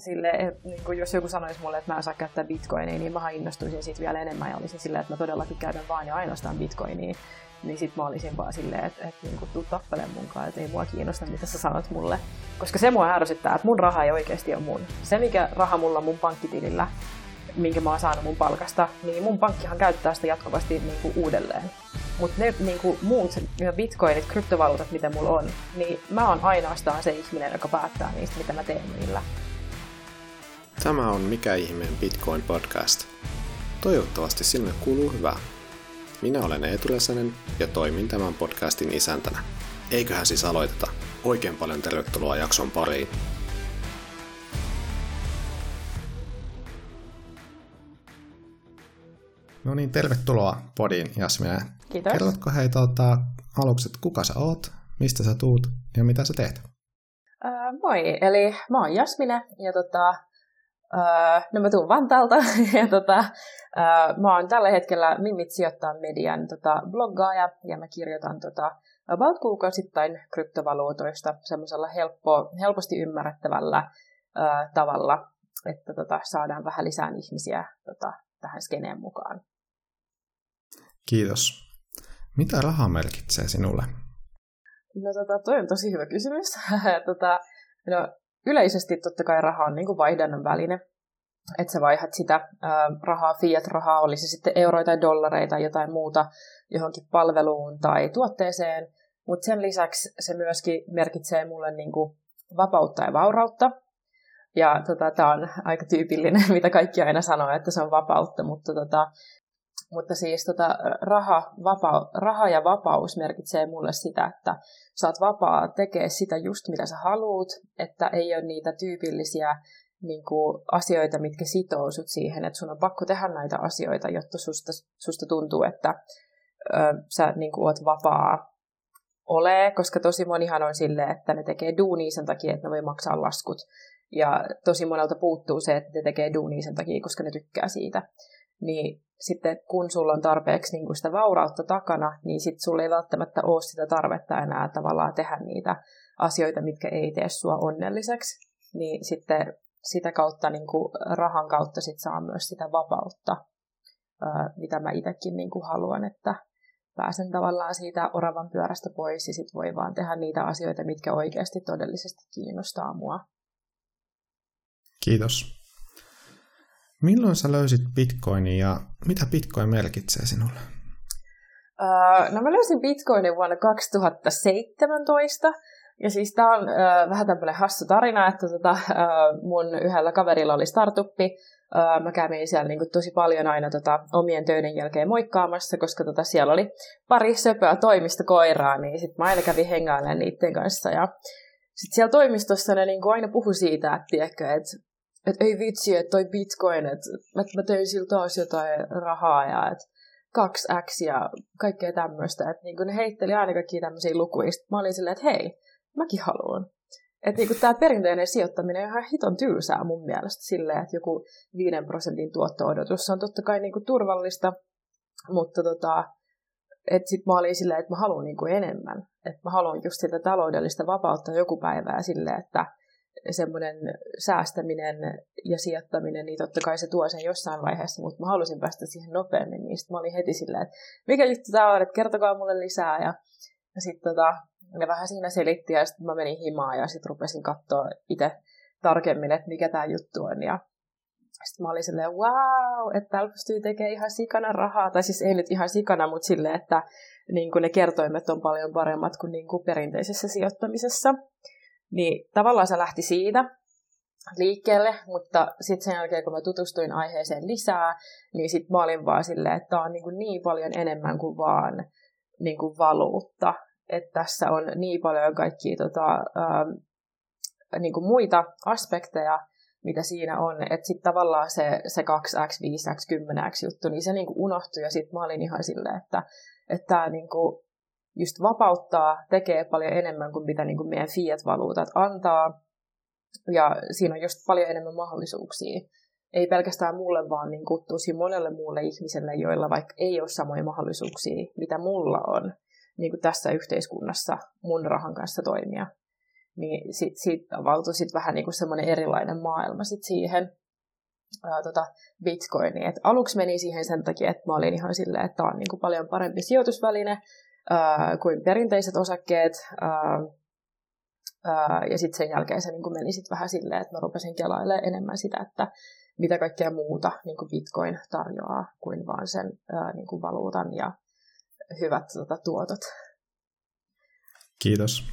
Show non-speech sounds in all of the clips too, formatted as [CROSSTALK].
sille, niin kuin jos joku sanoisi mulle, että mä en saa käyttää bitcoinia, niin mä innostuisin siitä vielä enemmän ja olisin silleen, että mä todellakin käytän vain ja ainoastaan bitcoinia. Niin sit mä olisin vaan silleen, että, että niin tuu tappeleen munkaan, että ei mua kiinnosta, mitä sä sanot mulle. Koska se mua ärsyttää, että mun raha ei oikeasti ole mun. Se, mikä raha mulla on mun pankkitilillä, minkä mä oon saanut mun palkasta, niin mun pankkihan käyttää sitä jatkuvasti niin kuin uudelleen. Mutta ne niin kuin muut bitcoinit, kryptovaluutat, mitä mulla on, niin mä oon ainoastaan se ihminen, joka päättää niistä, mitä mä teen niillä. Tämä on Mikä ihmeen Bitcoin podcast. Toivottavasti sinulle kuuluu hyvää. Minä olen Eetu Räsänen ja toimin tämän podcastin isäntänä. Eiköhän siis aloiteta. Oikein paljon tervetuloa jakson pariin. No niin, tervetuloa podiin, Jasmina. Kiitos. Kerrotko hei tuota, aluksi, että kuka sä oot, mistä sä tuut ja mitä sä teet? Äh, moi, eli mä oon Jasmine ja tota, äh, no mä tuun Vantaalta [LAUGHS] ja tota, äh, mä oon tällä hetkellä Mimmit sijoittaa median tota, bloggaaja ja mä kirjoitan tota, about kuukausittain kryptovaluutoista semmoisella helppo, helposti ymmärrettävällä äh, tavalla, että tota, saadaan vähän lisää ihmisiä tota, tähän skeneen mukaan. Kiitos. Mitä raha merkitsee sinulle? No tota, toi on tosi hyvä kysymys. [LAUGHS] tota, no, yleisesti totta kai raha on niin kuin vaihdannan väline. Että sä vaihdat sitä ää, rahaa, fiat-rahaa, olisi sitten euroja tai dollareita tai jotain muuta johonkin palveluun tai tuotteeseen. Mutta sen lisäksi se myöskin merkitsee mulle niin kuin vapautta ja vaurautta. Ja tota, tämä on aika tyypillinen, [LAUGHS] mitä kaikki aina sanoo, että se on vapautta, mutta tota, mutta siis tota, raha, vapa, raha ja vapaus merkitsee mulle sitä, että sä oot vapaa tekee sitä just mitä sä haluut, että ei ole niitä tyypillisiä niin kuin, asioita, mitkä sitoo sut siihen, että sun on pakko tehdä näitä asioita, jotta susta, susta tuntuu, että ö, sä niin kuin, oot vapaa ole, koska tosi monihan on silleen, että ne tekee duunia sen takia, että ne voi maksaa laskut. Ja tosi monelta puuttuu se, että ne tekee duunia sen takia, koska ne tykkää siitä. Niin sitten kun sulla on tarpeeksi niin sitä vaurautta takana, niin sitten sulla ei välttämättä ole sitä tarvetta enää tavallaan tehdä niitä asioita, mitkä ei tee sua onnelliseksi. Niin sitten sitä kautta, niin kuin rahan kautta sit saa myös sitä vapautta, mitä mä itsekin niin kuin haluan, että pääsen tavallaan siitä oravan pyörästä pois ja sitten voi vaan tehdä niitä asioita, mitkä oikeasti todellisesti kiinnostaa mua. Kiitos. Milloin sä löysit Bitcoinin ja mitä Bitcoin merkitsee sinulle? Uh, no mä löysin Bitcoinin vuonna 2017. Ja siis tää on uh, vähän tämmöinen hassu tarina, että tota, uh, mun yhdellä kaverilla oli startuppi. Mä kävin siellä niinku tosi paljon aina tota, omien töiden jälkeen moikkaamassa, koska tota, siellä oli pari söpöä toimistokoiraa, niin sitten mä aina kävin hengailemaan niiden kanssa. Ja sitten siellä toimistossa ne niinku aina puhu siitä, että, tiedätkö, että että ei vitsi, että toi bitcoin, että mä, mä tein sillä taas jotain rahaa ja että 2x ja kaikkea tämmöistä. Että niin ne heitteli aina kaikkia tämmöisiä lukuja. Mä olin silleen, että hei, mäkin haluan. Että niin tämä perinteinen sijoittaminen on ihan hiton tylsää mun mielestä silleen, että joku 5 prosentin tuotto-odotus on totta kai niin kuin turvallista, mutta tota, että sitten mä olin silleen, että mä haluan niin kuin enemmän. Että mä haluan just sitä taloudellista vapautta joku päivää silleen, että semmoinen säästäminen ja sijoittaminen, niin totta kai se tuo sen jossain vaiheessa, mutta mä halusin päästä siihen nopeammin, niin sitten mä olin heti silleen, että mikä juttu tämä on, että kertokaa mulle lisää, ja, ja sitten tota, ne vähän siinä selitti, ja sitten mä menin himaan, ja sitten rupesin katsoa itse tarkemmin, että mikä tämä juttu on, ja sitten mä olin silleen, wow, että täällä pystyy tekemään ihan sikana rahaa, tai siis ei nyt ihan sikana, mutta silleen, että niin ne kertoimet on paljon paremmat kuin, niin kuin perinteisessä sijoittamisessa. Niin tavallaan se lähti siitä liikkeelle, mutta sitten sen jälkeen, kun mä tutustuin aiheeseen lisää, niin sitten mä olin vaan silleen, että tämä on niin, kuin niin paljon enemmän kuin vaan niin kuin valuutta. Että tässä on niin paljon kaikkia tota, ähm, niin kuin muita aspekteja, mitä siinä on, että sitten tavallaan se, se 2x, 5x, 10x juttu, niin se niin kuin unohtui ja sitten mä olin ihan silleen, että, että tämä niin kuin, just vapauttaa, tekee paljon enemmän kuin mitä niin kuin meidän fiat-valuutat antaa. Ja siinä on just paljon enemmän mahdollisuuksia. Ei pelkästään mulle, vaan niin kuin tosi monelle muulle ihmiselle, joilla vaikka ei ole samoja mahdollisuuksia, mitä mulla on niin kuin tässä yhteiskunnassa mun rahan kanssa toimia. niin sit, siitä avautui sit vähän niin kuin semmoinen erilainen maailma sit siihen ää, tota bitcoiniin. Et aluksi meni siihen sen takia, että mä olin ihan silleen, että tämä on niin kuin paljon parempi sijoitusväline ää, kuin perinteiset osakkeet. Ää, ää, ja sitten sen jälkeen se niin kuin meni sit vähän silleen, että mä rupesin kelailemaan enemmän sitä, että mitä kaikkea muuta niin kuin bitcoin tarjoaa kuin vaan sen ää, niin kuin valuutan ja hyvät tota, tuotot. Kiitos.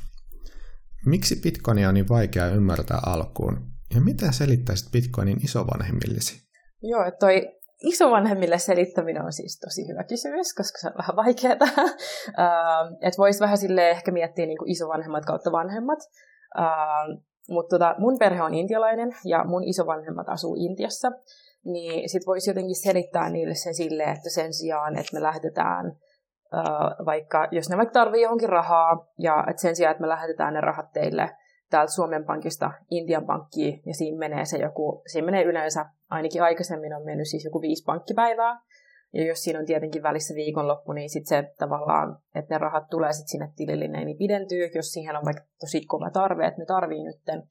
Miksi bitcoinia on niin vaikea ymmärtää alkuun? Ja mitä selittäisit bitcoinin isovanhemmillesi? Joo, että toi isovanhemmille selittäminen on siis tosi hyvä kysymys, koska se on vähän vaikeaa. [LAUGHS] että voisi vähän sille ehkä miettiä niin kuin isovanhemmat kautta vanhemmat. Mutta tota, mun perhe on intialainen ja mun isovanhemmat asuu Intiassa. Niin sit voisi jotenkin selittää niille sen silleen, että sen sijaan, että me lähdetään vaikka, jos ne vaikka tarvii johonkin rahaa, ja että sen sijaan, että me lähetetään ne rahat teille täältä Suomen Pankista Intian pankkiin, ja siinä menee se joku, siinä menee yleensä, ainakin aikaisemmin on mennyt siis joku viisi pankkipäivää, ja jos siinä on tietenkin välissä viikonloppu, niin sitten se tavallaan, että ne rahat tulee sitten sinne tilille, niin pidentyy, jos siihen on vaikka tosi kova tarve, että ne tarvii nytten,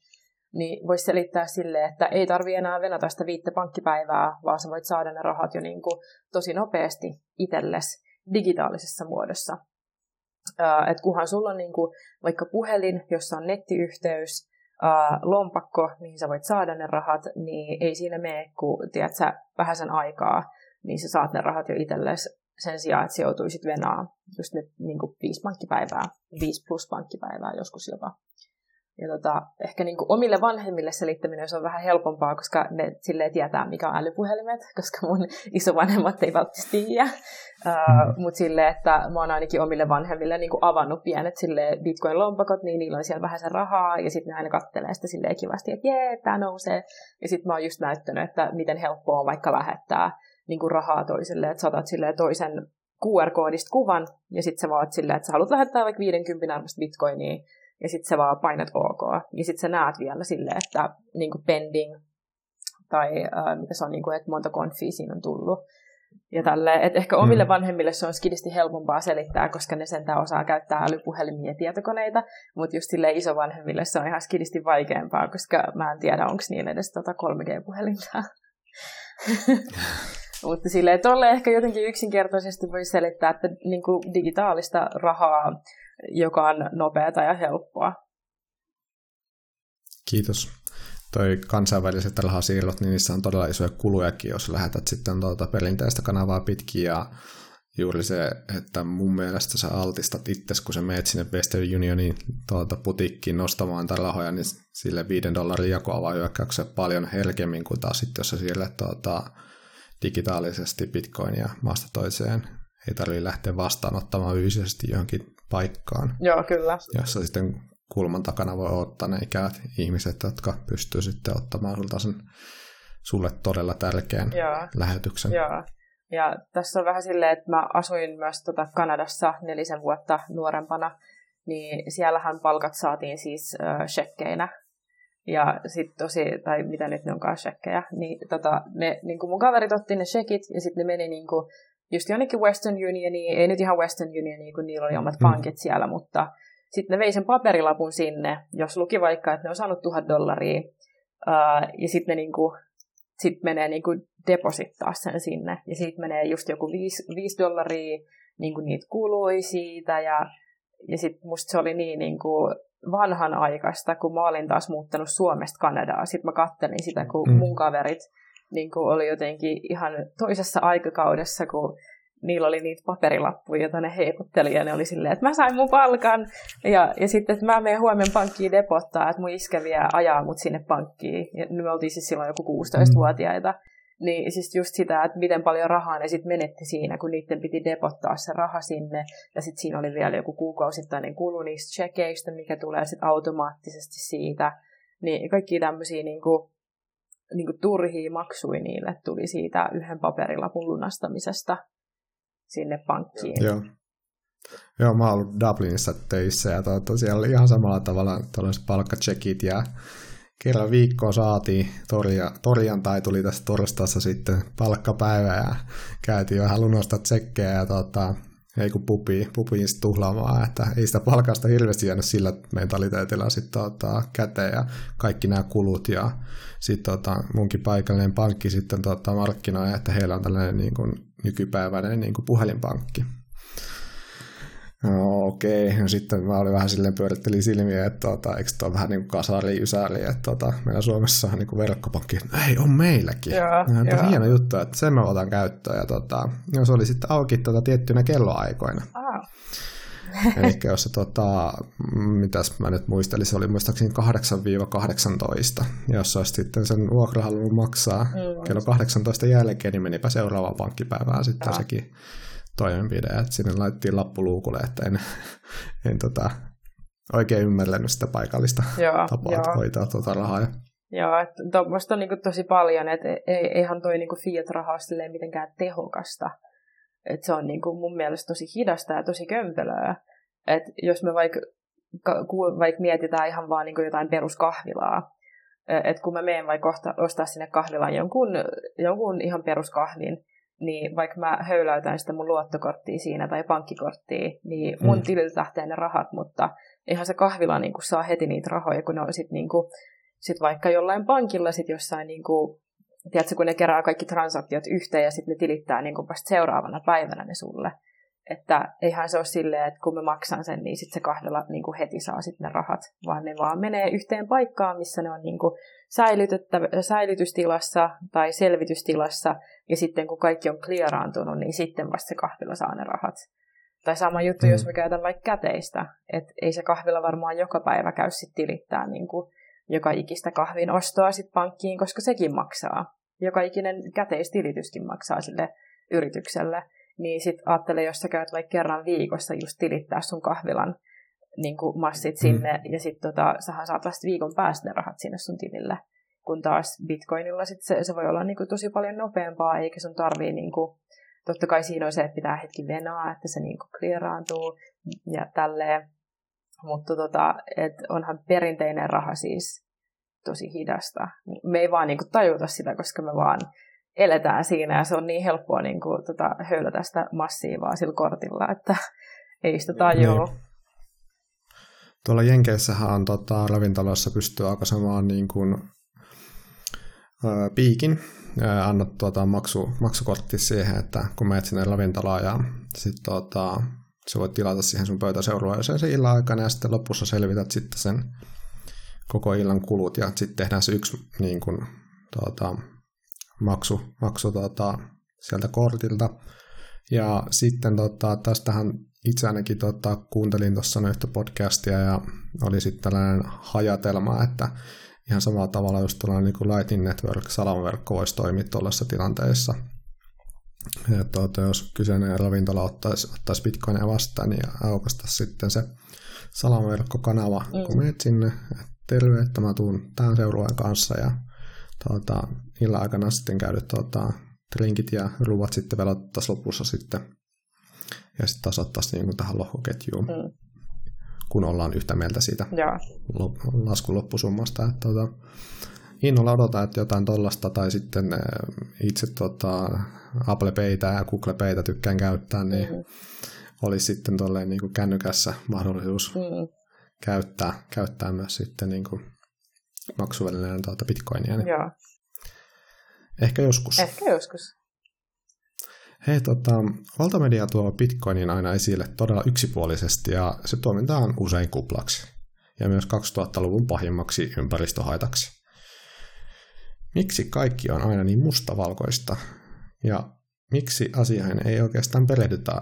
niin voisi selittää sille, että ei tarvi enää venata sitä viittä pankkipäivää, vaan sä voit saada ne rahat jo niin kuin tosi nopeasti itsellesi digitaalisessa muodossa. Että kunhan sulla on niin kuin vaikka puhelin, jossa on nettiyhteys, lompakko, mihin sä voit saada ne rahat, niin ei siinä mene, kun tiedät sä vähän sen aikaa, niin sä saat ne rahat jo itsellesi sen sijaan, että sä joutuisit venaa just nyt niin kuin viisi pankkipäivää, viisi plus pankkipäivää joskus jopa. Ja tota, ehkä niin kuin omille vanhemmille selittäminen se on vähän helpompaa, koska ne silleen tietää, mikä on älypuhelimet, [LAUGHS] koska mun isovanhemmat ei välttämättä tiedä. Uh, Mutta silleen, että mä oon ainakin omille vanhemmille niin kuin avannut pienet bitcoin-lompakot, niin niillä on siellä vähän sen rahaa, ja sitten ne aina kattelee sitä silleen kivasti, että jee, tämä nousee. Ja sitten mä oon just näyttänyt, että miten helppoa on vaikka lähettää niin kuin rahaa toiselle, että saatat silleen toisen QR-koodista kuvan, ja sitten sä vaat silleen, että sä haluat lähettää vaikka 50 arvosta bitcoinia, ja sitten sä vaan painat OK. Ja sitten sä näet vielä silleen, että niin kuin pending, tai äh, mitä se on, niin kuin, että monta konfia siinä on tullut. Ja tälle, että ehkä omille mm. vanhemmille se on skidisti helpompaa selittää, koska ne sentään osaa käyttää älypuhelimia ja tietokoneita, mutta just sille isovanhemmille se on ihan skidisti vaikeampaa, koska mä en tiedä, onko niillä edes tota 3G-puhelinta. [LAUGHS] mutta silleen, tolle ehkä jotenkin yksinkertaisesti voi selittää, että niin kuin digitaalista rahaa joka on nopeata ja helppoa. Kiitos. Toi kansainväliset rahasiirrot, niin niissä on todella isoja kulujakin, jos lähetät sitten tuota perinteistä kanavaa pitkin ja juuri se, että mun mielestä sä altistat itse, kun sä meet sinne Western Unionin tuota putikkiin nostamaan tai rahoja, niin sille 5 dollarin jakoa hyökkäyksen paljon herkemmin kuin taas sitten, jos sä siellä tuota, digitaalisesti bitcoinia maasta toiseen. Ei tarvitse lähteä vastaanottamaan fyysisesti johonkin paikkaan. Joo, kyllä. Jossa sitten kulman takana voi ottaa ne ikävät ihmiset, jotka pystyy sitten ottamaan sulta sen sulle todella tärkeän Joo. lähetyksen. Joo. Ja tässä on vähän silleen, että mä asuin myös tota Kanadassa nelisen vuotta nuorempana, niin siellähän palkat saatiin siis äh, shekkeinä. Ja sitten tosi, tai mitä nyt ne onkaan shekkejä, niin tota, ne, niin mun kaverit otti ne shekit ja sitten ne meni niin kuin just jonnekin Western Unioniin, ei nyt ihan Western Unioniin, kun niillä oli omat mm. pankit siellä, mutta sitten ne vei sen paperilapun sinne, jos luki vaikka, että ne on saanut tuhat dollaria, uh, ja sitten ne niinku, sit menee niinku deposittaa sen sinne, ja sitten menee just joku viisi, viisi dollaria, niinku niitä kului siitä, ja, ja sitten musta se oli niin niinku vanhan aikaista, kun mä olin taas muuttanut Suomesta Kanadaan. Sitten mä kattelin sitä, kun mm. mun kaverit niin kuin oli jotenkin ihan toisessa aikakaudessa, kun niillä oli niitä paperilappuja, joita ne heiputteli, ja ne oli silleen, että mä sain mun palkan, ja, ja sitten, että mä menen huomenna pankkiin depottaa, että mun iskä vie ajaa mut sinne pankkiin, ja me oltiin siis silloin joku 16-vuotiaita, niin siis just sitä, että miten paljon rahaa ne sitten menetti siinä, kun niiden piti depottaa se raha sinne, ja sitten siinä oli vielä joku kuukausittainen kulu niistä checkeistä, mikä tulee sitten automaattisesti siitä, niin kaikki tämmöisiä niin kuin, niin kuin turhia maksuja niille tuli siitä yhden paperilapun lunastamisesta sinne pankkiin. Joo. Joo, mä oon Dublinissa töissä ja tuota, siellä oli ihan samalla tavalla tällaiset palkkachekit ja kerran viikkoa saatiin, torja, torjantai tuli tässä torstaissa sitten palkkapäivä ja käytiin vähän lunasta tsekkejä ja tuota, ei kun pupi, pupiin tuhlaamaan, että ei sitä palkasta hirveästi jäänyt sillä mentaliteetillä sitten tota, käteen ja kaikki nämä kulut ja sitten tota, munkin paikallinen pankki sitten tota, markkinoi, että heillä on tällainen niin kuin, nykypäiväinen niin kuin puhelinpankki. No okei, okay. no sitten mä olin vähän silleen pyörittelin silmiä, että tota, eikö tämä vähän niin kuin kasari ysäri, että tota, meillä Suomessa on niin kuin verkkopankki, että ei, on meilläkin. Joo, ja, joo. hieno juttu, että sen mä otan käyttöön. Ja tota, no, se oli sitten auki tota, tiettynä kelloaikoina. Ah. [LAUGHS] Eli jos se, tota, mitäs mä nyt muistelin, se oli muistaakseni 8-18. Ja jos olisi sitten sen vuokra halunnut maksaa mm. kello 18 jälkeen, niin menipä seuraavaan pankkipäivään sitten ah. sekin toimenpide, että sinne laitettiin lappu luukulle, että en, [LAUGHS] en tota, oikein ymmärtänyt sitä paikallista joo, tapaa joo. hoitaa tuota rahaa. Joo, että tuommoista on niin tosi paljon, että ei, eihän toi niin fiat-raha silleen mitenkään tehokasta. Että se on niin kuin mun mielestä tosi hidasta ja tosi kömpelöä. Että jos me vaikka, vaikka mietitään ihan vaan niin jotain peruskahvilaa, että kun mä menen vaikka ostaa sinne kahvilaan jonkun, jonkun ihan peruskahvin, niin vaikka mä höyläytän sitä mun luottokorttia siinä tai pankkikorttia, niin mun mm. tililtä lähtee ne rahat, mutta eihän se kahvila niin kuin, saa heti niitä rahoja, kun ne on sitten niin kuin, sit vaikka jollain pankilla sit jossain, niin kuin, tiedätkö, kun ne kerää kaikki transaktiot yhteen ja sitten ne tilittää niin kuin, vasta seuraavana päivänä ne sulle. Että eihän se ole silleen, että kun mä maksan sen, niin sitten se kahdella niin kuin heti saa sitten ne rahat, vaan ne vaan menee yhteen paikkaan, missä ne on niin kuin säilytystilassa tai selvitystilassa, ja sitten kun kaikki on clearaantunut, niin sitten vasta se kahvila saa ne rahat. Tai sama juttu, mm. jos mä käytän vaikka käteistä, että ei se kahvila varmaan joka päivä käy sitten tilittää niin kuin joka ikistä kahvin ostoa sitten pankkiin, koska sekin maksaa. Joka ikinen käteistilityskin maksaa sille yritykselle niin sitten ajattele, jos sä käyt vaikka kerran viikossa just tilittää sun kahvilan niin kuin massit mm. sinne, mm. ja sitten tota, sähän saat vasta viikon päästä ne rahat sinne sun tilille. Kun taas bitcoinilla sit se, se voi olla niin kuin tosi paljon nopeampaa, eikä sun tarvii, niin kuin, totta kai siinä on se, että pitää hetki venaa, että se niin clearaantuu ja tälleen. Mutta tota, et onhan perinteinen raha siis tosi hidasta. Me ei vaan niin kuin tajuta sitä, koska me vaan eletään siinä ja se on niin helppoa niin kuin, tota, höylätä sitä massiivaa sillä kortilla, että [LAUGHS] ei sitä tajua. Niin. Tuolla Jenkeissähän on tota, ravintoloissa pystyy aikaisemmin niin kuin, ö, piikin, ö, annat tuota, maksu, maksukortti siihen, että kun menet sinne ravintolaan ja sitten tota, sä voit tilata siihen sun pöytäseurua jos se illan aikana ja sitten lopussa selvität sitten sen koko illan kulut ja sitten tehdään se yksi niin kuin, tuota, maksu, maksu tota, sieltä kortilta. Ja sitten tota, tästähän itse ainakin tota, kuuntelin tuossa yhtä podcastia ja oli sitten tällainen hajatelma, että ihan samalla tavalla just tällainen niin kuin Lightning Network, salamanverkko voisi toimia tuollaisessa tilanteessa. Ja tuota, jos kyseinen ravintola ottaisi, ottaisi bitcoinia vastaan niin aukasta sitten se salamanverkkokanava, mm. kun menet sinne, terve, että mä tuun tämän seurueen kanssa ja tuota, illan aikana sitten käydyt tuota, drinkit ja ruuat sitten velottaisiin lopussa sitten ja sitten tasoittaisiin niin tähän lohkoketjuun, mm. kun ollaan yhtä mieltä siitä ja. laskun loppusummasta. Että, tuota, innolla odotan, että jotain tollasta tai sitten itse tuota, Apple Paytä ja Google Paytä tykkään käyttää, niin mm. olisi sitten tolleen niin kuin kännykässä mahdollisuus mm. käyttää, käyttää myös sitten niin kuin maksuvälineen tuota bitcoinia. Niin Joo. Ehkä joskus. Ehkä joskus. Hei, tota, valtamedia tuo bitcoinin aina esille todella yksipuolisesti ja se toimintaan usein kuplaksi ja myös 2000-luvun pahimmaksi ympäristöhaitaksi. Miksi kaikki on aina niin mustavalkoista ja miksi asioihin ei oikeastaan perehdytä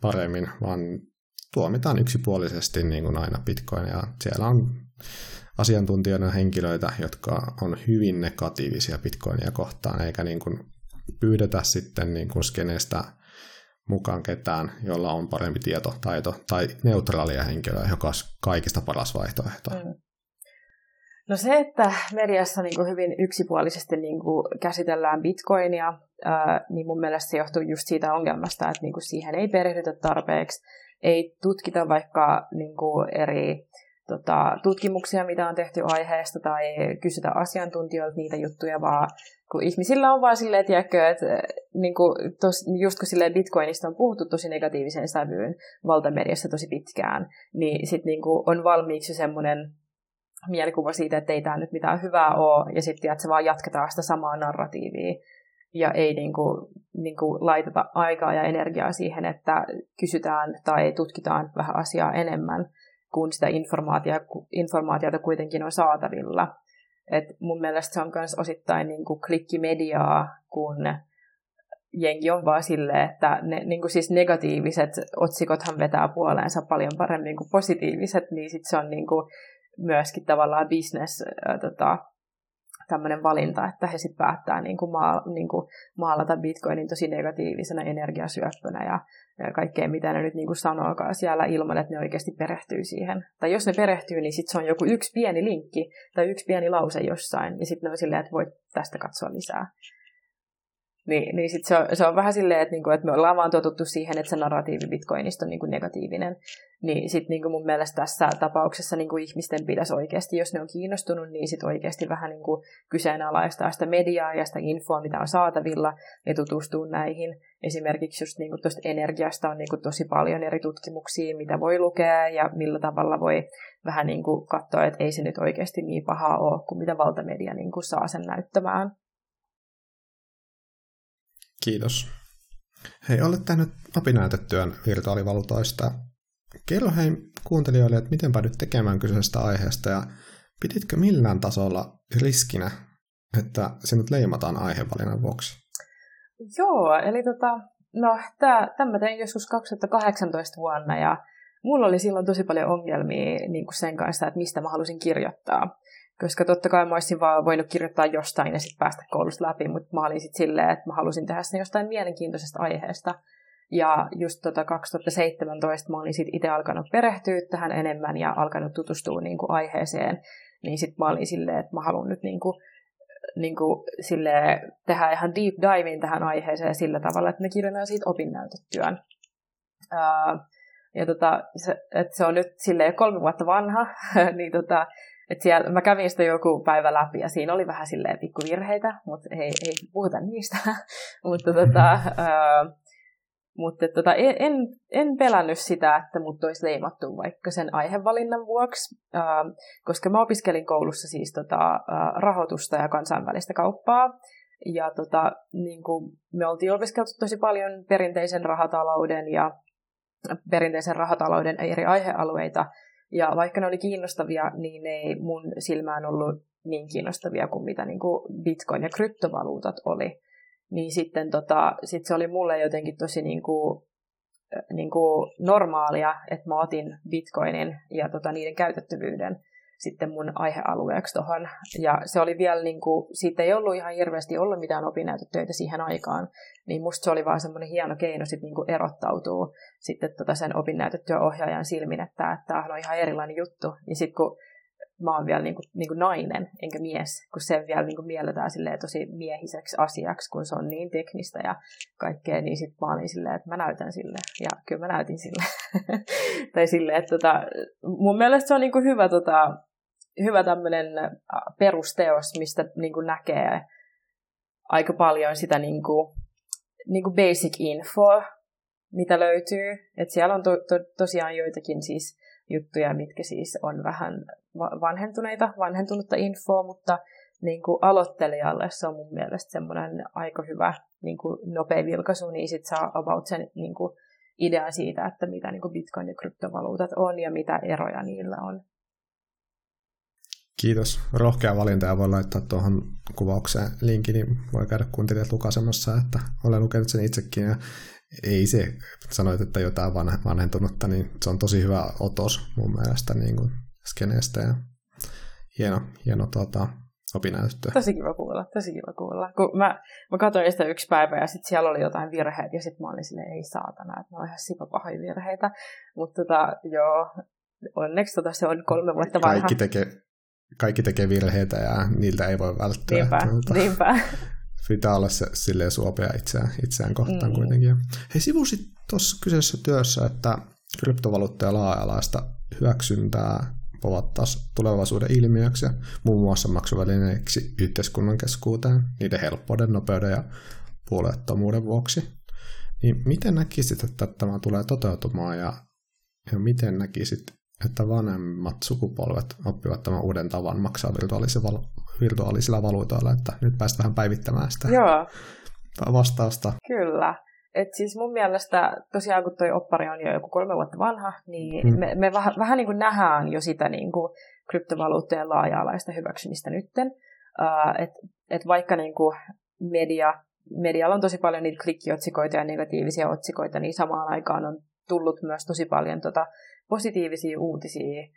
paremmin, vaan tuomitaan yksipuolisesti niin kuin aina bitcoin ja siellä on asiantuntijana henkilöitä, jotka on hyvin negatiivisia bitcoinia kohtaan, eikä niin kuin pyydetä sitten niin kuin skeneestä mukaan ketään, jolla on parempi tietotaito, tai neutraalia henkilöä, joka on kaikista paras vaihtoehto. Mm. No se, että mediassa niin kuin hyvin yksipuolisesti niin kuin käsitellään bitcoinia, ää, niin mun mielestä se johtuu just siitä ongelmasta, että niin kuin siihen ei perehdytä tarpeeksi, ei tutkita vaikka niin kuin eri tota, tutkimuksia, mitä on tehty aiheesta, tai kysytä asiantuntijoilta niitä juttuja, vaan kun ihmisillä on vaan silleen, tiedätkö, että niin kuin tos, just kun silleen Bitcoinista on puhuttu tosi negatiiviseen sävyyn valtamediassa tosi pitkään, niin sitten niin on valmiiksi semmoinen mielikuva siitä, että ei tämä nyt mitään hyvää ole, ja sitten että se vaan jatketaan sitä samaa narratiivia, ja ei niin kuin, niin kuin laiteta aikaa ja energiaa siihen, että kysytään tai tutkitaan vähän asiaa enemmän, kun sitä informaatiota, informaatiota kuitenkin on saatavilla. Et mun mielestä se on myös osittain niin kuin klikkimediaa, kun jengi on vaan silleen, että ne niin kuin siis negatiiviset otsikothan vetää puoleensa paljon paremmin kuin positiiviset, niin sit se on niin kuin myöskin tavallaan business äh, tota, tämmöinen valinta, että he sitten päättää niin kuin maal, niin kuin maalata bitcoinin tosi negatiivisena energiasyöppönä ja, ja kaikkea, mitä ne nyt niin kuin sanookaan siellä ilman, että ne oikeasti perehtyy siihen. Tai jos ne perehtyy, niin sitten se on joku yksi pieni linkki tai yksi pieni lause jossain, ja sitten ne on silleen, että voit tästä katsoa lisää. Niin, niin sit se, on, se on vähän silleen, että, niinku, että me ollaan vaan totuttu siihen, että se narratiivi Bitcoinista on niinku negatiivinen. Niin sitten niinku mun mielestä tässä tapauksessa niinku ihmisten pitäisi oikeasti, jos ne on kiinnostunut, niin sitten oikeasti vähän niinku kyseenalaistaa sitä mediaa ja sitä infoa, mitä on saatavilla, ja tutustua näihin. Esimerkiksi just niinku tuosta energiasta on niinku tosi paljon eri tutkimuksia, mitä voi lukea ja millä tavalla voi vähän niinku katsoa, että ei se nyt oikeasti niin pahaa ole, kuin mitä valtamedia niinku saa sen näyttämään. Kiitos. Hei, olet tehnyt opinäytetyön virtuaalivaluutoista. Kerro hei kuuntelijoille, että miten päädyt tekemään kyseisestä aiheesta ja piditkö millään tasolla riskinä, että sinut leimataan aihevalinnan vuoksi? Joo, eli tota, no, tämä tein joskus 2018 vuonna ja mulla oli silloin tosi paljon ongelmia niin kuin sen kanssa, että mistä mä halusin kirjoittaa. Koska totta kai mä olisin vaan voinut kirjoittaa jostain ja sitten päästä koulusta läpi, mutta mä olin sitten silleen, että mä halusin tehdä sen jostain mielenkiintoisesta aiheesta. Ja just tota 2017 mä olin sitten itse alkanut perehtyä tähän enemmän ja alkanut tutustua niin kuin aiheeseen. Niin sitten mä olin silleen, että mä haluan nyt niin kuin, niin kuin silleen, tehdä ihan deep diving tähän aiheeseen sillä tavalla, että me kirjoitetaan siitä opinnäytetyön. ja tota, se, että se on nyt silleen kolme vuotta vanha, [LAUGHS] niin tota, et siellä, mä kävin sitä joku päivä läpi ja siinä oli vähän silleen pikkuvirheitä, mutta ei, ei puhuta niistä. [LAUGHS] mutta tota, uh, mutta tota, en, en pelännyt sitä, että mut olisi leimattu vaikka sen aihevalinnan vuoksi, uh, koska mä opiskelin koulussa siis tota, uh, rahoitusta ja kansainvälistä kauppaa. Ja tota, niin kuin me oltiin opiskeltu tosi paljon perinteisen rahatalouden ja perinteisen rahatalouden eri aihealueita, ja vaikka ne oli kiinnostavia, niin ne ei mun silmään ollut niin kiinnostavia kuin mitä niin kuin bitcoin ja kryptovaluutat oli. Niin sitten tota, sit se oli mulle jotenkin tosi niin kuin, niin kuin normaalia, että mä otin bitcoinin ja tota, niiden käytettävyyden sitten mun aihealueeksi tuohon. Ja se oli vielä, niin kuin, siitä ei ollut ihan hirveästi ollut mitään opinnäytetöitä siihen aikaan, niin musta se oli vaan semmoinen hieno keino sit niin kuin erottautuu sitten tota sen opinnäytetyöohjaajan silmin, että tämä on ihan erilainen juttu. Ja sitten kun mä oon vielä niin kuin, niin kuin nainen enkä mies, kun se vielä niin kuin mielletään tosi miehiseksi asiaksi, kun se on niin teknistä ja kaikkea, niin sitten mä olin silleen, että mä näytän sille. Ja kyllä mä näytin sille. [LAUGHS] tai silleen, että tota, mun mielestä se on niin kuin hyvä tota, hyvä tämmöinen perusteos, mistä niin kuin näkee aika paljon sitä niin kuin, niin kuin basic info, mitä löytyy. Et siellä on to, to, tosiaan joitakin siis juttuja, mitkä siis on vähän vanhentuneita, vanhentunutta infoa, mutta niin kuin aloittelijalle se on mun mielestä semmoinen aika hyvä niin kuin nopea vilkaisu, niin sit saa about sen niin kuin idean siitä, että mitä niin kuin bitcoin ja kryptovaluutat on ja mitä eroja niillä on. Kiitos. Rohkea valinta ja voi laittaa tuohon kuvaukseen linkin, niin voi käydä kuuntelijat lukaisemassa, että olen lukenut sen itsekin ja ei se, sanoit, että jotain vanhentunutta, niin se on tosi hyvä otos mun mielestä niin kuin skeneestä ja hieno, hieno tuota, opinnäyttö. Tosi kiva kuulla, tosi kiva kuulla. Kun mä, mä katsoin sitä yksi päivä ja sitten siellä oli jotain virheitä ja sitten mä olin silleen, ei saatana, että ne on ihan sipapahoja virheitä. Mutta tota, joo, onneksi tota, se on kolme vuotta vanha. Kaikki tekee, kaikki tekee virheitä ja niiltä ei voi välttää. Niinpä, tuota, niinpä. [LAUGHS] Pitää olla se, silleen suopea itseään, itseään kohtaan mm. kuitenkin. Hei, sivusit tuossa kyseisessä työssä, että kryptovaluutta ja laaja-alaista hyväksyntää ovat taas tulevaisuuden ilmiöksi ja muun muassa maksuvälineiksi yhteiskunnan keskuuteen niiden helppouden, nopeuden ja puolettomuuden vuoksi. Niin miten näkisit, että tämä tulee toteutumaan ja, ja miten näkisit, että vanhemmat sukupolvet oppivat tämän uuden tavan maksaa virtuaalisilla, virtuaalisilla valuutoilla, että nyt päästään vähän päivittämään sitä Joo. vastausta. Kyllä. Et siis mun mielestä tosiaan kun toi oppari on jo joku kolme vuotta vanha, niin hmm. me, me vähän, vähän niin kuin nähdään jo sitä niin kuin kryptovaluuttojen laaja-alaista hyväksymistä nytten. Uh, että et vaikka niin kuin media, medialla on tosi paljon niitä klikkiotsikoita ja negatiivisia otsikoita, niin samaan aikaan on tullut myös tosi paljon tota positiivisia uutisia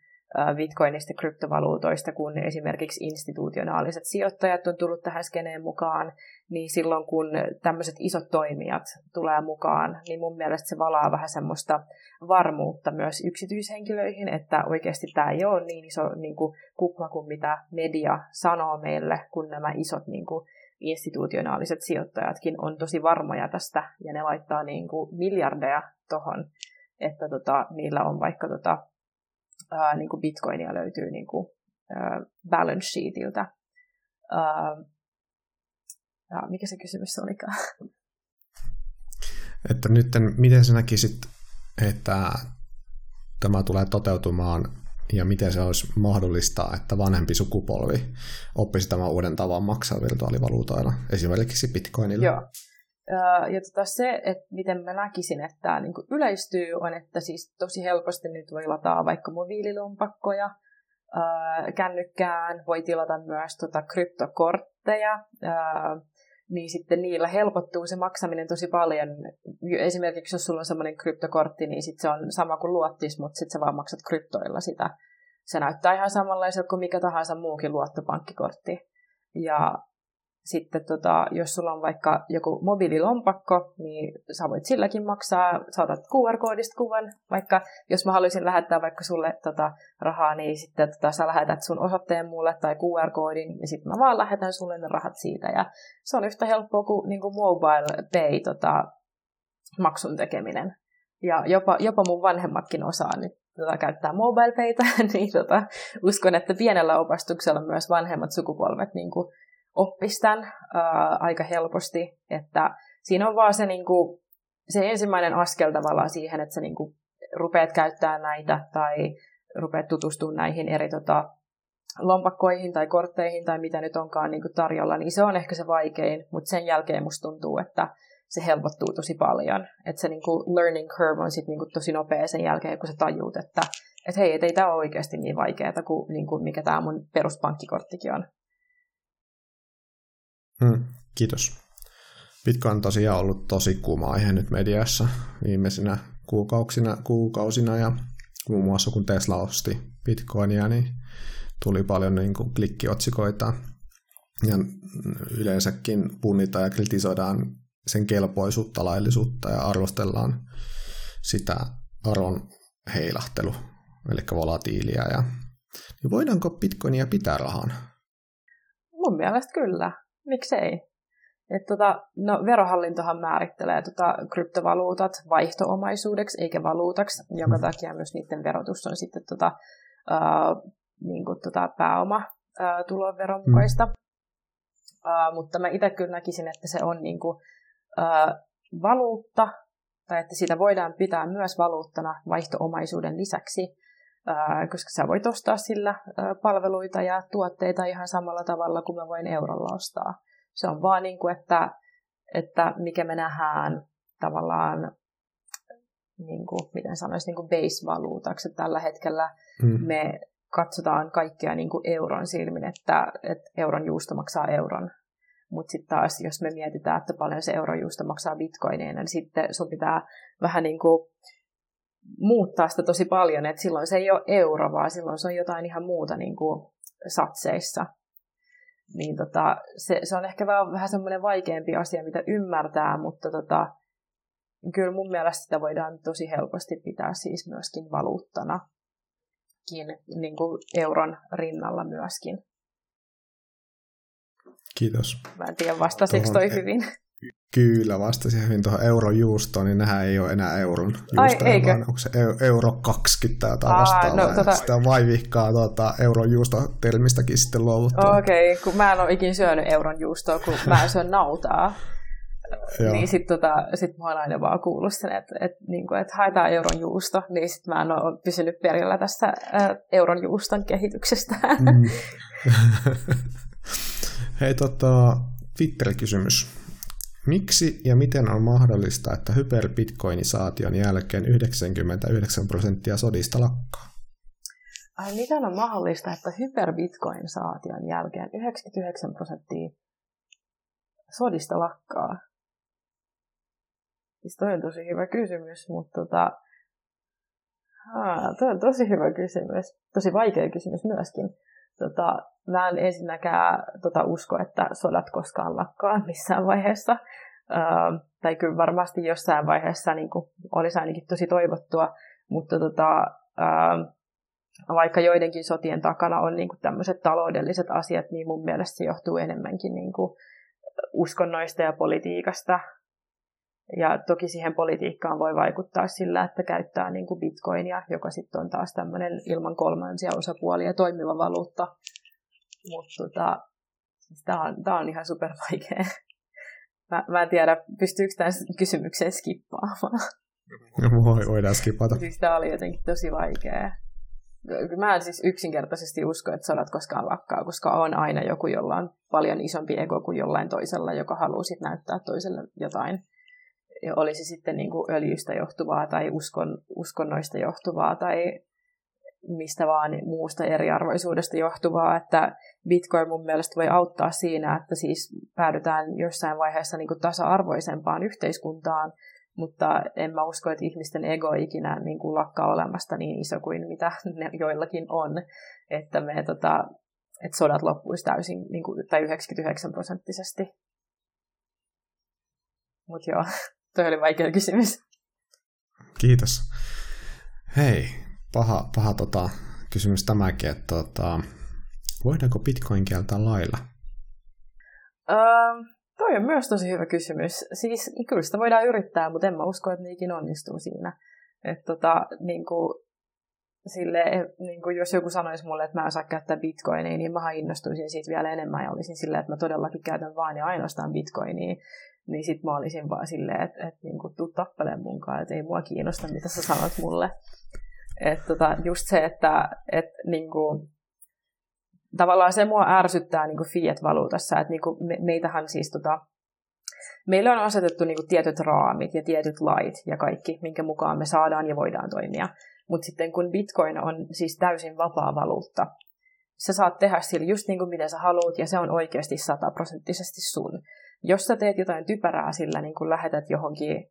bitcoinista kryptovaluutoista, kun esimerkiksi institutionaaliset sijoittajat on tullut tähän skeneen mukaan, niin silloin kun tämmöiset isot toimijat tulee mukaan, niin mun mielestä se valaa vähän semmoista varmuutta myös yksityishenkilöihin, että oikeasti tämä ei ole niin iso niin kuin, kupla kuin mitä media sanoo meille, kun nämä isot niin kuin, institutionaaliset sijoittajatkin on tosi varmoja tästä, ja ne laittaa niin kuin, miljardeja tuohon, että tota, niillä on vaikka tota, ää, niin kuin bitcoinia löytyy niin kuin, ää, balance sheetiltä. Ää, ja mikä se kysymys olikaan? [LAUGHS] Että nyt miten sä näkisit, että tämä tulee toteutumaan ja miten se olisi mahdollista, että vanhempi sukupolvi oppisi tämän uuden tavan maksaa virtuaalivaluutoilla, esimerkiksi bitcoinilla? Joo. Ja tota se, että miten mä näkisin, että tämä niin yleistyy, on, että siis tosi helposti nyt voi lataa vaikka mobiililompakkoja kännykkään, voi tilata myös tota kryptokortteja, niin sitten niillä helpottuu se maksaminen tosi paljon. Esimerkiksi jos sulla on semmoinen kryptokortti, niin sitten se on sama kuin luottis, mutta sitten sä vaan maksat kryptoilla sitä. Se näyttää ihan samanlaiselta kuin mikä tahansa muukin luottopankkikortti. Ja sitten tota, jos sulla on vaikka joku mobiililompakko, niin sä voit silläkin maksaa, saatat QR-koodista kuvan, vaikka jos mä haluaisin lähettää vaikka sulle tota, rahaa, niin sitten tota, sä lähetät sun osoitteen mulle tai QR-koodin, ja sitten mä vaan lähetän sulle ne rahat siitä, ja se on yhtä helppoa kuin, niin kuin mobile pay tota, maksun tekeminen. Ja jopa, jopa mun vanhemmatkin osaa nyt tota, käyttää mobile paytä, [LAUGHS] niin tota, uskon, että pienellä opastuksella myös vanhemmat sukupolvet niin kuin, oppisi tämän ää, aika helposti, että siinä on vaan se, niin kuin, se ensimmäinen askel tavallaan siihen, että sä niin kuin, rupeat käyttämään näitä tai rupeat tutustumaan näihin eri tota, lompakkoihin tai kortteihin tai mitä nyt onkaan niin kuin tarjolla, niin se on ehkä se vaikein, mutta sen jälkeen musta tuntuu, että se helpottuu tosi paljon. Että se niin kuin learning curve on sitten niin kuin tosi nopea sen jälkeen, kun sä tajuut, että et hei, et ei tämä ole oikeasti niin vaikeaa kuin, niin kuin mikä tämä mun peruspankkikorttikin on. Hmm, kiitos. Bitcoin on tosiaan ollut tosi kuuma aihe nyt mediassa viimeisinä kuukausina, kuukausina ja muun muassa kun Tesla osti Bitcoinia, niin tuli paljon niin kuin klikkiotsikoita ja yleensäkin punnitaan ja kritisoidaan sen kelpoisuutta, laillisuutta ja arvostellaan sitä arvon heilahtelu, eli volatiilia. Ja, niin voidaanko bitcoinia pitää rahan? Mun mielestä kyllä miksei. Et tota, no, verohallintohan määrittelee tota, kryptovaluutat vaihtoomaisuudeksi eikä valuutaksi, jonka mm. takia myös niiden verotus on sitten tota, ää, niin kuin, tota, pääoma tuloveron mukaista. Mm. Ää, mutta mä itse kyllä näkisin, että se on niin kuin, ää, valuutta, tai että sitä voidaan pitää myös valuuttana vaihtoomaisuuden lisäksi, ää, koska sä voit ostaa sillä palveluita ja tuotteita ihan samalla tavalla kuin mä voin eurolla ostaa. Se on vaan niin kuin, että, että mikä me nähdään tavallaan, niin kuin, miten sanoisi, niin kuin base-valuutaksi. Tällä hetkellä mm. me katsotaan kaikkea niin kuin euron silmin, että, että euron juusto maksaa euron. Mutta sitten taas, jos me mietitään, että paljon se eurojuusto maksaa bitcoineina, niin sitten sun pitää vähän niin kuin muuttaa sitä tosi paljon, että silloin se ei ole euro, vaan silloin se on jotain ihan muuta niin kuin satseissa. Niin tota, se, se on ehkä vähän, vähän semmoinen vaikeampi asia, mitä ymmärtää, mutta tota, kyllä mun mielestä sitä voidaan tosi helposti pitää siis myöskin valuuttana niin kuin euron rinnalla myöskin. Kiitos. Mä en tiedä vastasiko toi hyvin. Kyllä, vastasin hyvin tuohon euron juustoon, niin nehän ei ole enää euron juustoja, Ai, vaan onko se euro 20 tai jotain vastaavaa. No, tota... Sitä vaivihkaa tuota, euron juustotermistäkin sitten luovuttu. Okei, okay, kun mä en ole ikin syönyt euron juustoa, kun mä en syö nautaa. [LAUGHS] niin sitten tota, sit mä oon aina vaan kuullut sen, että et, niinku, et haetaan euron juusto, niin sitten mä en ole pysynyt perillä tästä äh, euron juuston kehityksestä. mm. [LAUGHS] [LAUGHS] Hei, tota, Twitter-kysymys. Miksi ja miten on mahdollista, että hyperbitcoinisaation jälkeen 99 prosenttia sodista lakkaa? Ai miten on mahdollista, että hyperbitcoin-saation jälkeen 99 prosenttia sodista lakkaa? Siis toi on tosi hyvä kysymys, mutta tota, haa, toi on tosi hyvä kysymys. Tosi vaikea kysymys myöskin. Tota, mä en ensinnäkään tota, usko, että sodat koskaan lakkaa missään vaiheessa. Öö, tai kyllä varmasti jossain vaiheessa niin kuin, olisi ainakin tosi toivottua, mutta tota, öö, vaikka joidenkin sotien takana on niin tämmöiset taloudelliset asiat, niin mun mielestä se johtuu enemmänkin niin kuin, uskonnoista ja politiikasta. Ja toki siihen politiikkaan voi vaikuttaa sillä, että käyttää niin kuin bitcoinia, joka sitten on taas tämmöinen ilman kolmansia osapuolia toimiva valuutta. Mutta tota, siis tämä on, tää on ihan super vaikea. Mä, mä en tiedä, pystyykö tämän kysymyksen skippaamaan. Voi, voidaan skipata. Siis tämä oli jotenkin tosi vaikea. Mä en siis yksinkertaisesti usko, että sodat koskaan lakkaa, koska on aina joku, jolla on paljon isompi ego kuin jollain toisella, joka haluaa sitten näyttää toiselle jotain. Ja olisi sitten niin kuin öljystä johtuvaa tai uskon, uskonnoista johtuvaa tai mistä vaan muusta eriarvoisuudesta johtuvaa, että Bitcoin mun mielestä voi auttaa siinä, että siis päädytään jossain vaiheessa niin kuin tasa-arvoisempaan yhteiskuntaan, mutta en mä usko, että ihmisten ego ikinä niin kuin lakkaa olemasta niin iso kuin mitä ne joillakin on, että me tota, että sodat loppuisi täysin niin kuin, tai 99 prosenttisesti. Mutta joo, toi oli vaikea kysymys. Kiitos. Hei, paha, paha tota, kysymys tämäkin, että tota, voidaanko bitcoin kieltää lailla? Uh, toi on myös tosi hyvä kysymys. Siis kyllä sitä voidaan yrittää, mutta en mä usko, että niikin onnistuu siinä. Et tota, niin kuin, sille, niin kuin jos joku sanoisi mulle, että mä en saa käyttää bitcoinia, niin mä innostuisin siitä vielä enemmän ja olisin silleen, että mä todellakin käytän vaan ja ainoastaan bitcoinia. Niin sit mä olisin vaan silleen, että, että niin kuin, tuu tappeleen munkaan, että ei mua kiinnosta, mitä sä sanot mulle. Että tota, just se, että et, niin kuin, tavallaan se mua ärsyttää niin kuin fiat-valuutassa, että niin kuin me, meitähän siis tota, meillä on asetettu niin kuin tietyt raamit ja tietyt lait ja kaikki, minkä mukaan me saadaan ja voidaan toimia. Mutta sitten kun bitcoin on siis täysin vapaa valuutta, sä saat tehdä sillä just niin kuin miten sä haluat ja se on oikeasti sataprosenttisesti sun. Jos sä teet jotain typerää sillä, niin kun lähetät johonkin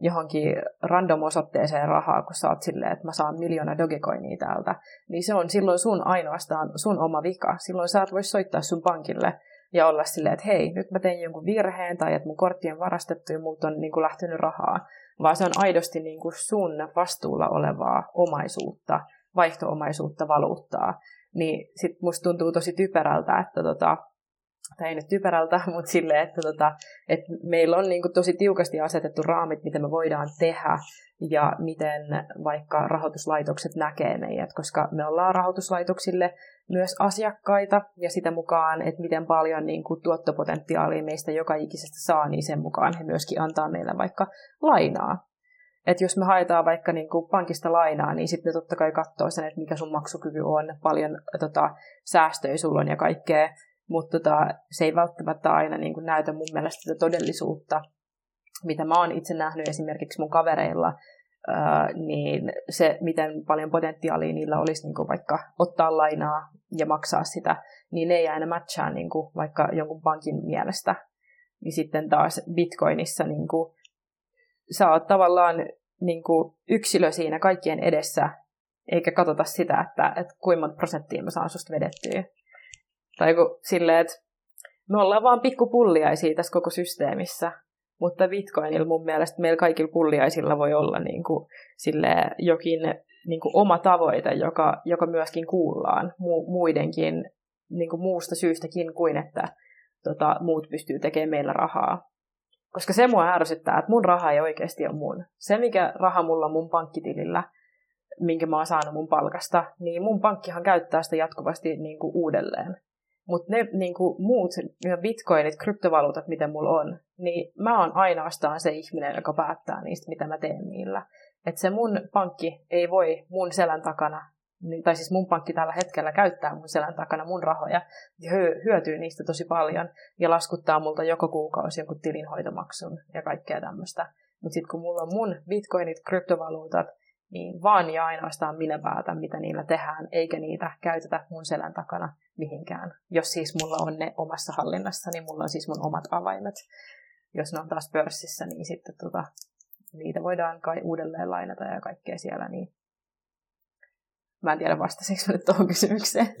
johonkin random osoitteeseen rahaa, kun sä oot silleen, että mä saan miljoona dogecoinia täältä, niin se on silloin sun ainoastaan sun oma vika. Silloin sä et voi soittaa sun pankille ja olla silleen, että hei, nyt mä tein jonkun virheen tai että mun kortti on varastettu ja multa on niin kuin lähtenyt rahaa, vaan se on aidosti niin kuin sun vastuulla olevaa omaisuutta, vaihtoomaisuutta, valuuttaa. Niin sit musta tuntuu tosi typerältä, että tota, tai ei nyt typerältä, [LAUGHS] mutta silleen, että, tota, että meillä on niin kuin tosi tiukasti asetettu raamit, mitä me voidaan tehdä ja miten vaikka rahoituslaitokset näkee meidät, koska me ollaan rahoituslaitoksille myös asiakkaita ja sitä mukaan, että miten paljon niin kuin tuottopotentiaalia meistä joka ikisestä saa, niin sen mukaan he myöskin antaa meille vaikka lainaa. Että jos me haetaan vaikka niin kuin pankista lainaa, niin sitten ne totta kai katsoo sen, että mikä sun maksukyky on, paljon tota, säästöjä sulla on ja kaikkea mutta tota, se ei välttämättä aina niin kuin näytä mun mielestä sitä todellisuutta, mitä mä oon itse nähnyt esimerkiksi mun kavereilla, ää, niin se, miten paljon potentiaalia niillä olisi niin kuin vaikka ottaa lainaa ja maksaa sitä, niin ne ei aina matchaa niin kuin vaikka jonkun pankin mielestä. Niin sitten taas Bitcoinissa niin kuin, sä oot tavallaan niin kuin yksilö siinä kaikkien edessä, eikä katsota sitä, että, että kuinka monta prosenttia mä saan susta vedettyä. Tai kun silleen, että me ollaan vaan pikkupulliaisia tässä koko systeemissä, mutta Bitcoinilla mun mielestä meillä kaikilla pulliaisilla voi olla niin kuin, silleen, jokin niin kuin oma tavoite, joka, joka myöskin kuullaan mu- muidenkin niin kuin muusta syystäkin kuin, että tota, muut pystyy tekemään meillä rahaa. Koska se mua ärsyttää, että mun raha ei oikeasti ole mun. Se, mikä raha mulla on mun pankkitilillä, minkä mä oon saanut mun palkasta, niin mun pankkihan käyttää sitä jatkuvasti niin kuin uudelleen. Mutta ne niin kuin muut bitcoinit, kryptovaluutat, mitä mulla on, niin mä oon ainoastaan se ihminen, joka päättää niistä, mitä mä teen niillä. Että se mun pankki ei voi mun selän takana, niin, tai siis mun pankki tällä hetkellä käyttää mun selän takana mun rahoja ja hyötyy niistä tosi paljon ja laskuttaa multa joko kuukausi jonkun tilinhoitomaksun ja kaikkea tämmöistä. Mutta sitten kun mulla on mun bitcoinit, kryptovaluutat, niin vaan ja ainoastaan minä päätän, mitä niillä tehdään, eikä niitä käytetä mun selän takana mihinkään. Jos siis mulla on ne omassa hallinnassa, niin mulla on siis mun omat avaimet. Jos ne on taas pörssissä, niin sitten tota, niitä voidaan kai uudelleen lainata ja kaikkea siellä, niin mä en tiedä vastasinko nyt tuohon kysymykseen.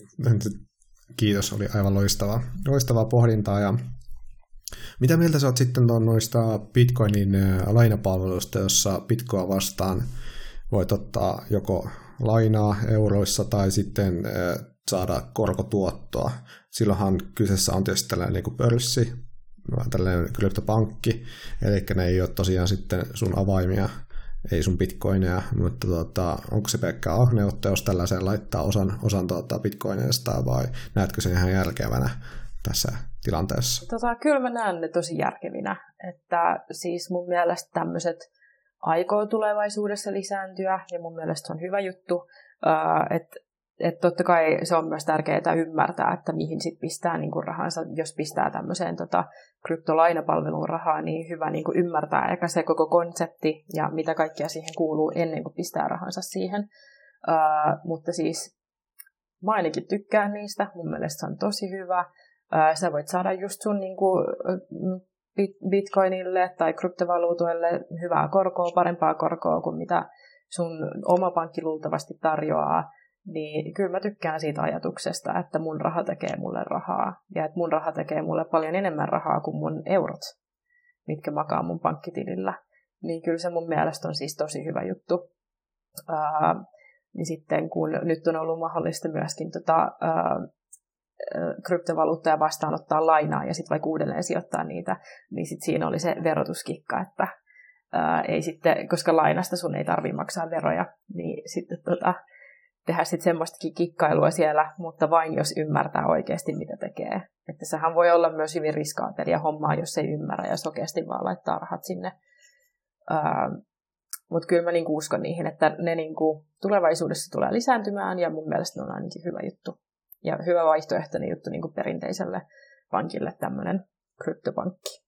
Kiitos, oli aivan loistavaa, loistavaa pohdintaa ja mitä mieltä sä oot sitten noista Bitcoinin lainapalveluista, jossa Bitcoa vastaan voit ottaa joko lainaa euroissa tai sitten saada korkotuottoa. Silloinhan kyseessä on tietysti tällainen niin kuin pörssi, tällainen kryptopankki, eli ne ei ole tosiaan sitten sun avaimia, ei sun bitcoineja, mutta tota, onko se pelkkää ahneutta, jos tällaiseen laittaa osan, osan tuota bitcoineista vai näetkö sen ihan järkevänä tässä tilanteessa? Tota, kyllä mä näen ne tosi järkevinä, että siis mun mielestä tämmöiset aikoo tulevaisuudessa lisääntyä, ja mun mielestä se on hyvä juttu, että et totta kai se on myös tärkeää ymmärtää, että mihin sit pistää niin kuin rahansa, jos pistää tämmöiseen tota, kryptolainapalveluun rahaa, niin hyvä niin kuin ymmärtää eikä se koko konsepti ja mitä kaikkea siihen kuuluu ennen kuin pistää rahansa siihen. Uh, mutta siis mä ainakin tykkään niistä, mun mielestä se on tosi hyvä. Uh, sä voit saada just sun niin kuin, bitcoinille tai kryptovaluutoille hyvää korkoa, parempaa korkoa kuin mitä sun oma pankki luultavasti tarjoaa, niin kyllä mä tykkään siitä ajatuksesta, että mun raha tekee mulle rahaa ja että mun raha tekee mulle paljon enemmän rahaa kuin mun eurot, mitkä makaa mun pankkitilillä. Niin kyllä se mun mielestä on siis tosi hyvä juttu. Ää, niin sitten kun nyt on ollut mahdollista myöskin tota, ää, kryptovaluuttoja vastaanottaa lainaa ja sitten vaikka uudelleen sijoittaa niitä, niin sitten siinä oli se verotuskikka, että ää, ei sitten, koska lainasta sun ei tarvitse maksaa veroja, niin sitten tota, tehdä sitten semmoistakin kikkailua siellä, mutta vain jos ymmärtää oikeasti, mitä tekee. Että sehän voi olla myös hyvin riskaatelia hommaa, jos ei ymmärrä ja sokeasti vaan laittaa rahat sinne. Mutta kyllä mä niinku uskon niihin, että ne niinku tulevaisuudessa tulee lisääntymään ja mun mielestä ne on ainakin hyvä juttu ja hyvä vaihtoehtoinen juttu niin kuin perinteiselle pankille tämmöinen kryptopankki.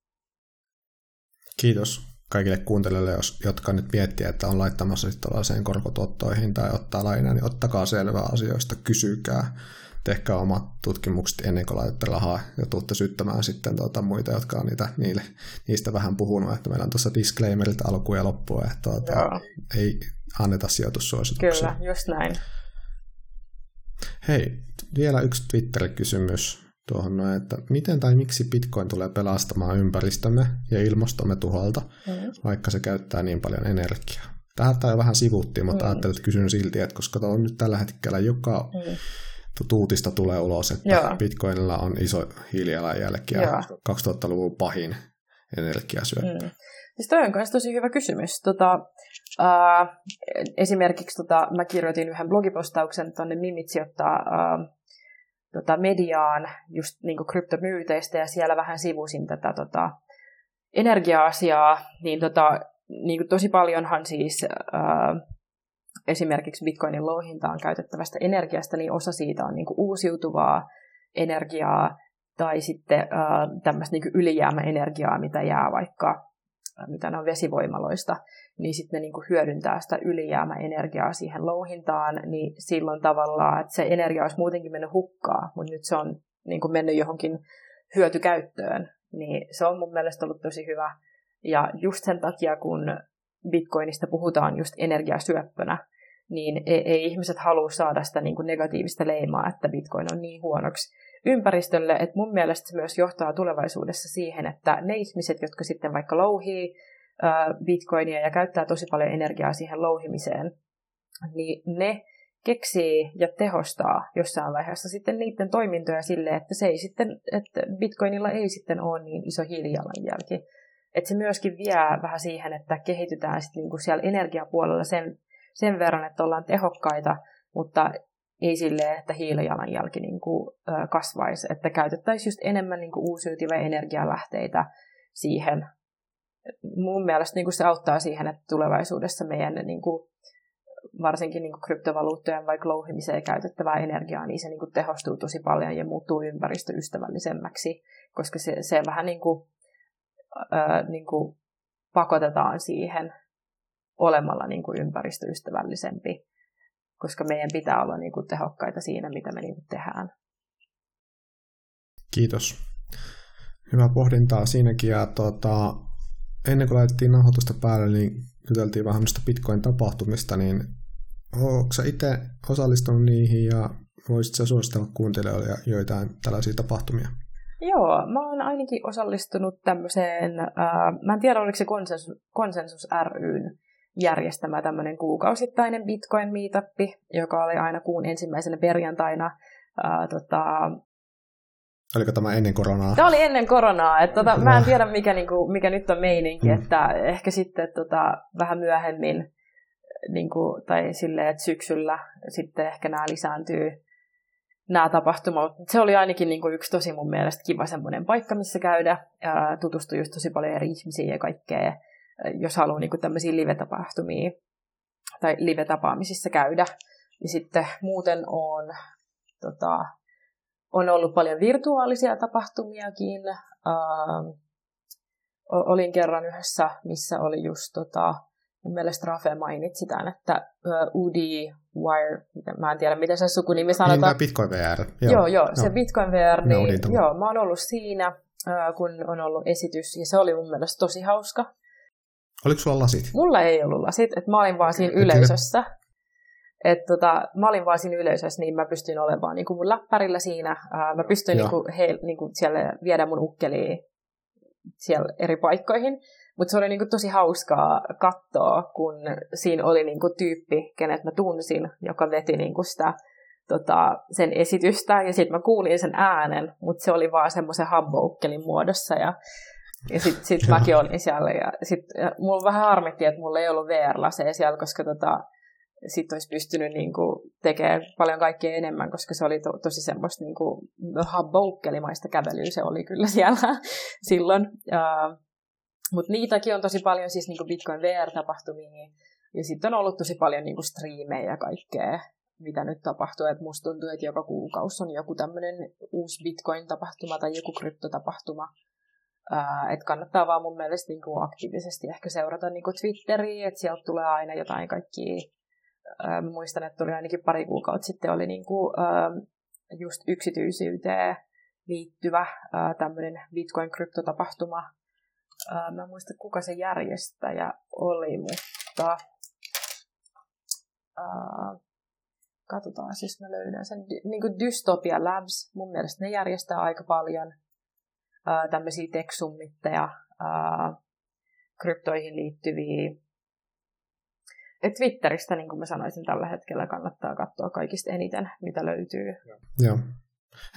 Kiitos kaikille kuuntelijoille, jotka nyt miettii, että on laittamassa sitten korkotuottoihin tai ottaa lainaa, niin ottakaa selvää asioista, kysykää, tehkää omat tutkimukset ennen kuin laitatte rahaa ja tuutte syttämään sitten tuota muita, jotka on niitä, niille, niistä vähän puhunut, että meillä on tuossa disclaimerit alkuun ja loppuun, että tuota, ei anneta sijoitussuosituksia. Kyllä, just näin. Hei, vielä yksi Twitter-kysymys tuohon noin, että miten tai miksi Bitcoin tulee pelastamaan ympäristömme ja ilmastomme tuholta, mm. vaikka se käyttää niin paljon energiaa? Tähän tämä vähän sivuttiin, mutta mm. ajattelin, että kysyn silti, että koska on nyt tällä hetkellä joka mm. tuutista tulee ulos, että Joo. Bitcoinilla on iso hiilijalanjälki ja 2000-luvun pahin energiasyöppö. Mm. Siis toi on myös tosi hyvä kysymys. Tota, äh, esimerkiksi tota, mä kirjoitin yhden blogipostauksen tuonne Mimit sijoittaa äh, tota, mediaan just niin kryptomyyteistä ja siellä vähän sivusin tätä tota, energia-asiaa, niin, tota, niin tosi paljonhan siis äh, esimerkiksi Bitcoinin louhintaan käytettävästä energiasta, niin osa siitä on niin uusiutuvaa energiaa tai sitten äh, tämmöistä niin ylijäämäenergiaa, mitä jää vaikka mitä ne on vesivoimaloista, niin sitten ne niin kuin hyödyntää sitä ylijäämäenergiaa siihen louhintaan, niin silloin tavallaan, että se energia olisi muutenkin mennyt hukkaa, mutta nyt se on niin kuin mennyt johonkin hyötykäyttöön, niin se on mun mielestä ollut tosi hyvä. Ja just sen takia, kun Bitcoinista puhutaan just energiasyöppönä, niin ei, ei ihmiset halua saada sitä niin kuin negatiivista leimaa, että Bitcoin on niin huonoksi ympäristölle, että mun mielestä se myös johtaa tulevaisuudessa siihen, että ne ihmiset, jotka sitten vaikka louhii bitcoinia ja käyttää tosi paljon energiaa siihen louhimiseen, niin ne keksii ja tehostaa jossain vaiheessa sitten niiden toimintoja sille, että se ei sitten, että bitcoinilla ei sitten ole niin iso hiilijalanjälki. että se myöskin vie vähän siihen, että kehitytään sit niinku siellä energiapuolella sen, sen verran, että ollaan tehokkaita, mutta ei silleen, että hiilijalanjälki niin kuin, kasvaisi, että käytettäisiin just enemmän niin kuin uusiutuvia energialähteitä siihen. Mun mielestä niin kuin se auttaa siihen, että tulevaisuudessa meidän niin kuin, varsinkin niin kuin kryptovaluuttojen vaikka louhimiseen käytettävää energiaa, niin se niin kuin tehostuu tosi paljon ja muuttuu ympäristöystävällisemmäksi, koska se, se vähän niin kuin, ää, niin kuin pakotetaan siihen olemalla niin kuin ympäristöystävällisempi koska meidän pitää olla niin kuin tehokkaita siinä, mitä me niin kuin tehdään. Kiitos. Hyvä pohdintaa siinäkin. Ja tuota, ennen kuin laitettiin nauhoitusta päälle, niin juteltiin vähän noista Bitcoin-tapahtumista, niin oletko sä itse osallistunut niihin ja voisitko suositella kuuntelijoille joitain tällaisia tapahtumia? Joo, mä oon ainakin osallistunut tämmöiseen, äh, mä en tiedä oliko se konsensus, konsensus ryn järjestämä tämmöinen kuukausittainen bitcoin meetappi, joka oli aina kuun ensimmäisenä perjantaina. Ää, tota... Oliko tämä ennen koronaa? Tämä oli ennen koronaa. Että tota, mä en tiedä, mikä, niinku, mikä nyt on meininki, mm. että ehkä sitten tota, vähän myöhemmin niinku, tai silleen, että syksyllä sitten ehkä nämä lisääntyy nämä tapahtumat. Se oli ainakin niin kuin yksi tosi mun mielestä kiva semmoinen paikka, missä käydä. Tutustui just tosi paljon eri ihmisiä ja kaikkea jos haluaa niin kuin tämmöisiä live-tapahtumia tai live-tapaamisissa käydä. Ja sitten muuten on, tota, on ollut paljon virtuaalisia tapahtumiakin. Uh, olin kerran yhdessä, missä oli just tota, mun mielestä Rafe mainitsi tämän, että uh, UD Wire, mä en tiedä miten se sukunimi sanotaan. Niin, Bitcoin VR. Joo, joo, joo se Bitcoin VR, niin, joo, mä oon ollut siinä, kun on ollut esitys, ja se oli mun mielestä tosi hauska. Oliko sulla lasit? Mulla ei ollut lasit, että mä olin vaan siinä yleisössä. Että tota, mä olin vaan siinä yleisössä, niin mä pystyin olemaan niin kuin mun läppärillä siinä. Ää, mä pystyin niin kuin, he, niin kuin siellä viedä mun ukkeliin siellä eri paikkoihin. Mutta se oli niin kuin tosi hauskaa katsoa, kun siinä oli niin kuin tyyppi, kenet mä tunsin, joka veti niin kuin sitä tota, sen esitystä. Ja sitten mä kuulin sen äänen, mutta se oli vaan semmoisen habboukkelin muodossa. Ja ja sitten sit mäkin olin siellä. Ja sit, ja mulla vähän harmitti, että mulla ei ollut VR-laseja siellä, koska tota, sitten olisi pystynyt niinku tekemään paljon kaikkea enemmän, koska se oli to, tosi semmoista niinku, habboukkelimaista kävelyä se oli kyllä [LAUGHS] siellä silloin. Uh, Mutta niitäkin on tosi paljon siis niinku Bitcoin VR-tapahtumia. Ja sitten on ollut tosi paljon niinku striimejä ja kaikkea, mitä nyt tapahtuu. Et musta tuntuu, että joka kuukausi on joku tämmöinen uusi Bitcoin-tapahtuma tai joku kryptotapahtuma että kannattaa vaan mun mielestä niin kuin aktiivisesti ehkä seurata niin kuin Twitteriä, että sieltä tulee aina jotain kaikkia. Ää, muistan, että tuli ainakin pari kuukautta sitten oli niin kuin, ää, just yksityisyyteen liittyvä tämmöinen Bitcoin-kryptotapahtuma. Ää, mä en muista, kuka se järjestäjä oli, mutta ää, katsotaan, siis mä löydän sen. Niin kuin Dystopia Labs, mun mielestä ne järjestää aika paljon – ää, tämmöisiä teksummitteja, ää, kryptoihin liittyviä. Et Twitteristä, niin kuin mä sanoisin, tällä hetkellä kannattaa katsoa kaikista eniten, mitä löytyy. Joo.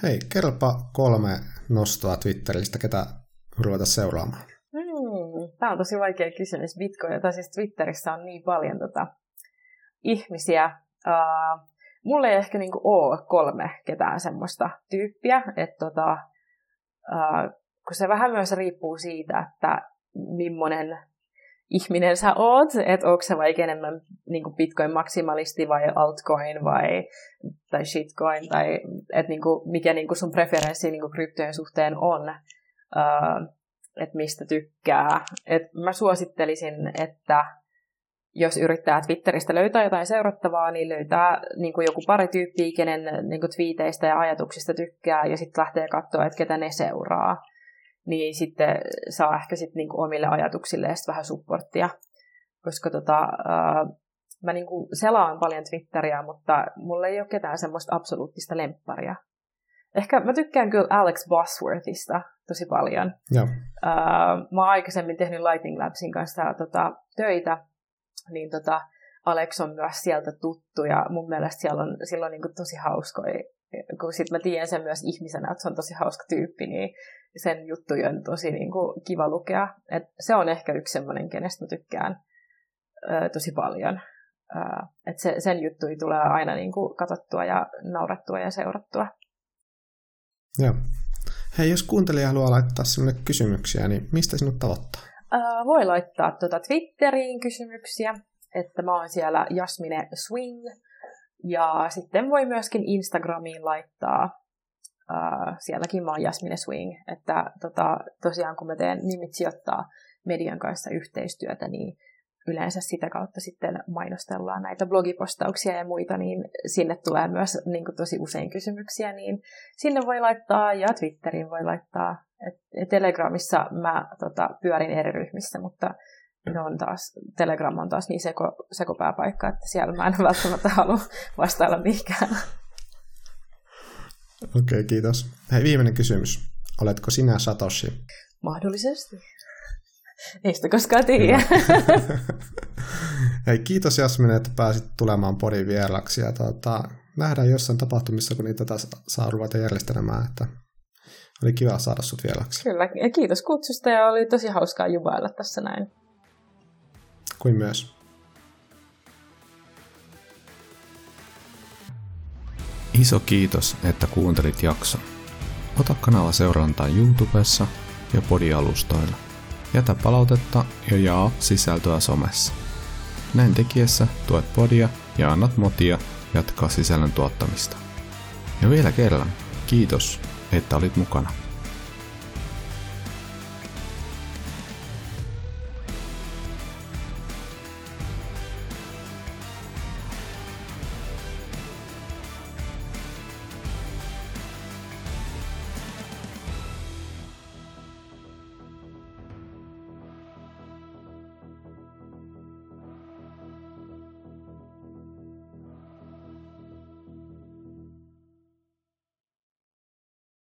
Hei, kerropa kolme nostoa Twitteristä, ketä ruveta seuraamaan. Hmm, tämä on tosi vaikea kysymys. Bitcoin, tai siis Twitterissä on niin paljon tota, ihmisiä. Uh, mulla ei ehkä niinku ole kolme ketään semmoista tyyppiä, että tota, kun se vähän myös riippuu siitä, että millainen ihminen sä oot, että onko se vaikka enemmän niin bitcoin-maksimalisti vai altcoin vai, tai shitcoin, tai että niin kuin, mikä niin kuin sun preferenssi niin kuin kryptojen suhteen on, uh, että mistä tykkää. Et mä suosittelisin, että jos yrittää Twitteristä löytää jotain seurattavaa, niin löytää niin kuin joku pari tyyppiä, kenen niin kuin twiiteistä ja ajatuksista tykkää, ja sitten lähtee katsoa, että ketä ne seuraa. Niin sitten saa ehkä sitten niin kuin omille ajatuksille vähän supporttia. Koska tota, ää, mä niin kuin selaan paljon Twitteriä, mutta mulla ei ole ketään semmoista absoluuttista lempparia. Ehkä mä tykkään kyllä Alex Bosworthista tosi paljon. Ja. Ää, mä oon aikaisemmin tehnyt Lightning Labsin kanssa tota, töitä, niin tota, Alex on myös sieltä tuttu ja mun mielestä siellä on, sillä on niin tosi hauskoja, kun sit mä tiedän sen myös ihmisenä, että se on tosi hauska tyyppi, niin, sen juttuja on tosi niin kuin, kiva lukea. Et se on ehkä yksi semmoinen, kenestä mä tykkään ö, tosi paljon. Ö, et se, sen juttui tulee aina niin kuin, katsottua ja naurattua ja seurattua. Joo. Hei, jos kuuntelija haluaa laittaa sinulle kysymyksiä, niin mistä sinut tavoittaa? Ö, voi laittaa tuota Twitteriin kysymyksiä, että mä oon siellä Jasmine Swing. Ja sitten voi myöskin Instagramiin laittaa Uh, sielläkin mä oon Jasmine Swing, että tota, tosiaan kun mä teen Nimit sijoittaa median kanssa yhteistyötä, niin yleensä sitä kautta sitten mainostellaan näitä blogipostauksia ja muita, niin sinne tulee myös niin kuin tosi usein kysymyksiä, niin sinne voi laittaa ja Twitteriin voi laittaa. Et Telegramissa mä tota, pyörin eri ryhmissä, mutta ne on taas, Telegram on taas niin seko, sekopääpaikka, että siellä mä en välttämättä halua vastailla mihinkään. Okei, okay, kiitos. Hei, viimeinen kysymys. Oletko sinä Satoshi? Mahdollisesti. Ei sitä koskaan tiedä. [LAUGHS] Hei, kiitos Jasmine, että pääsit tulemaan podin vieraksi. Ja tuota, nähdään jossain tapahtumissa, kun niitä taas saa ruveta järjestelemään. Että oli kiva saada sut vieraksi. Kyllä, ja kiitos kutsusta ja oli tosi hauskaa jubailla tässä näin. Kuin myös. Iso kiitos, että kuuntelit jakson. Ota kanava seurantaa YouTubessa ja podialustoilla. Jätä palautetta ja jaa sisältöä somessa. Näin tekiessä tuet podia ja annat motia jatkaa sisällön tuottamista. Ja vielä kerran, kiitos, että olit mukana.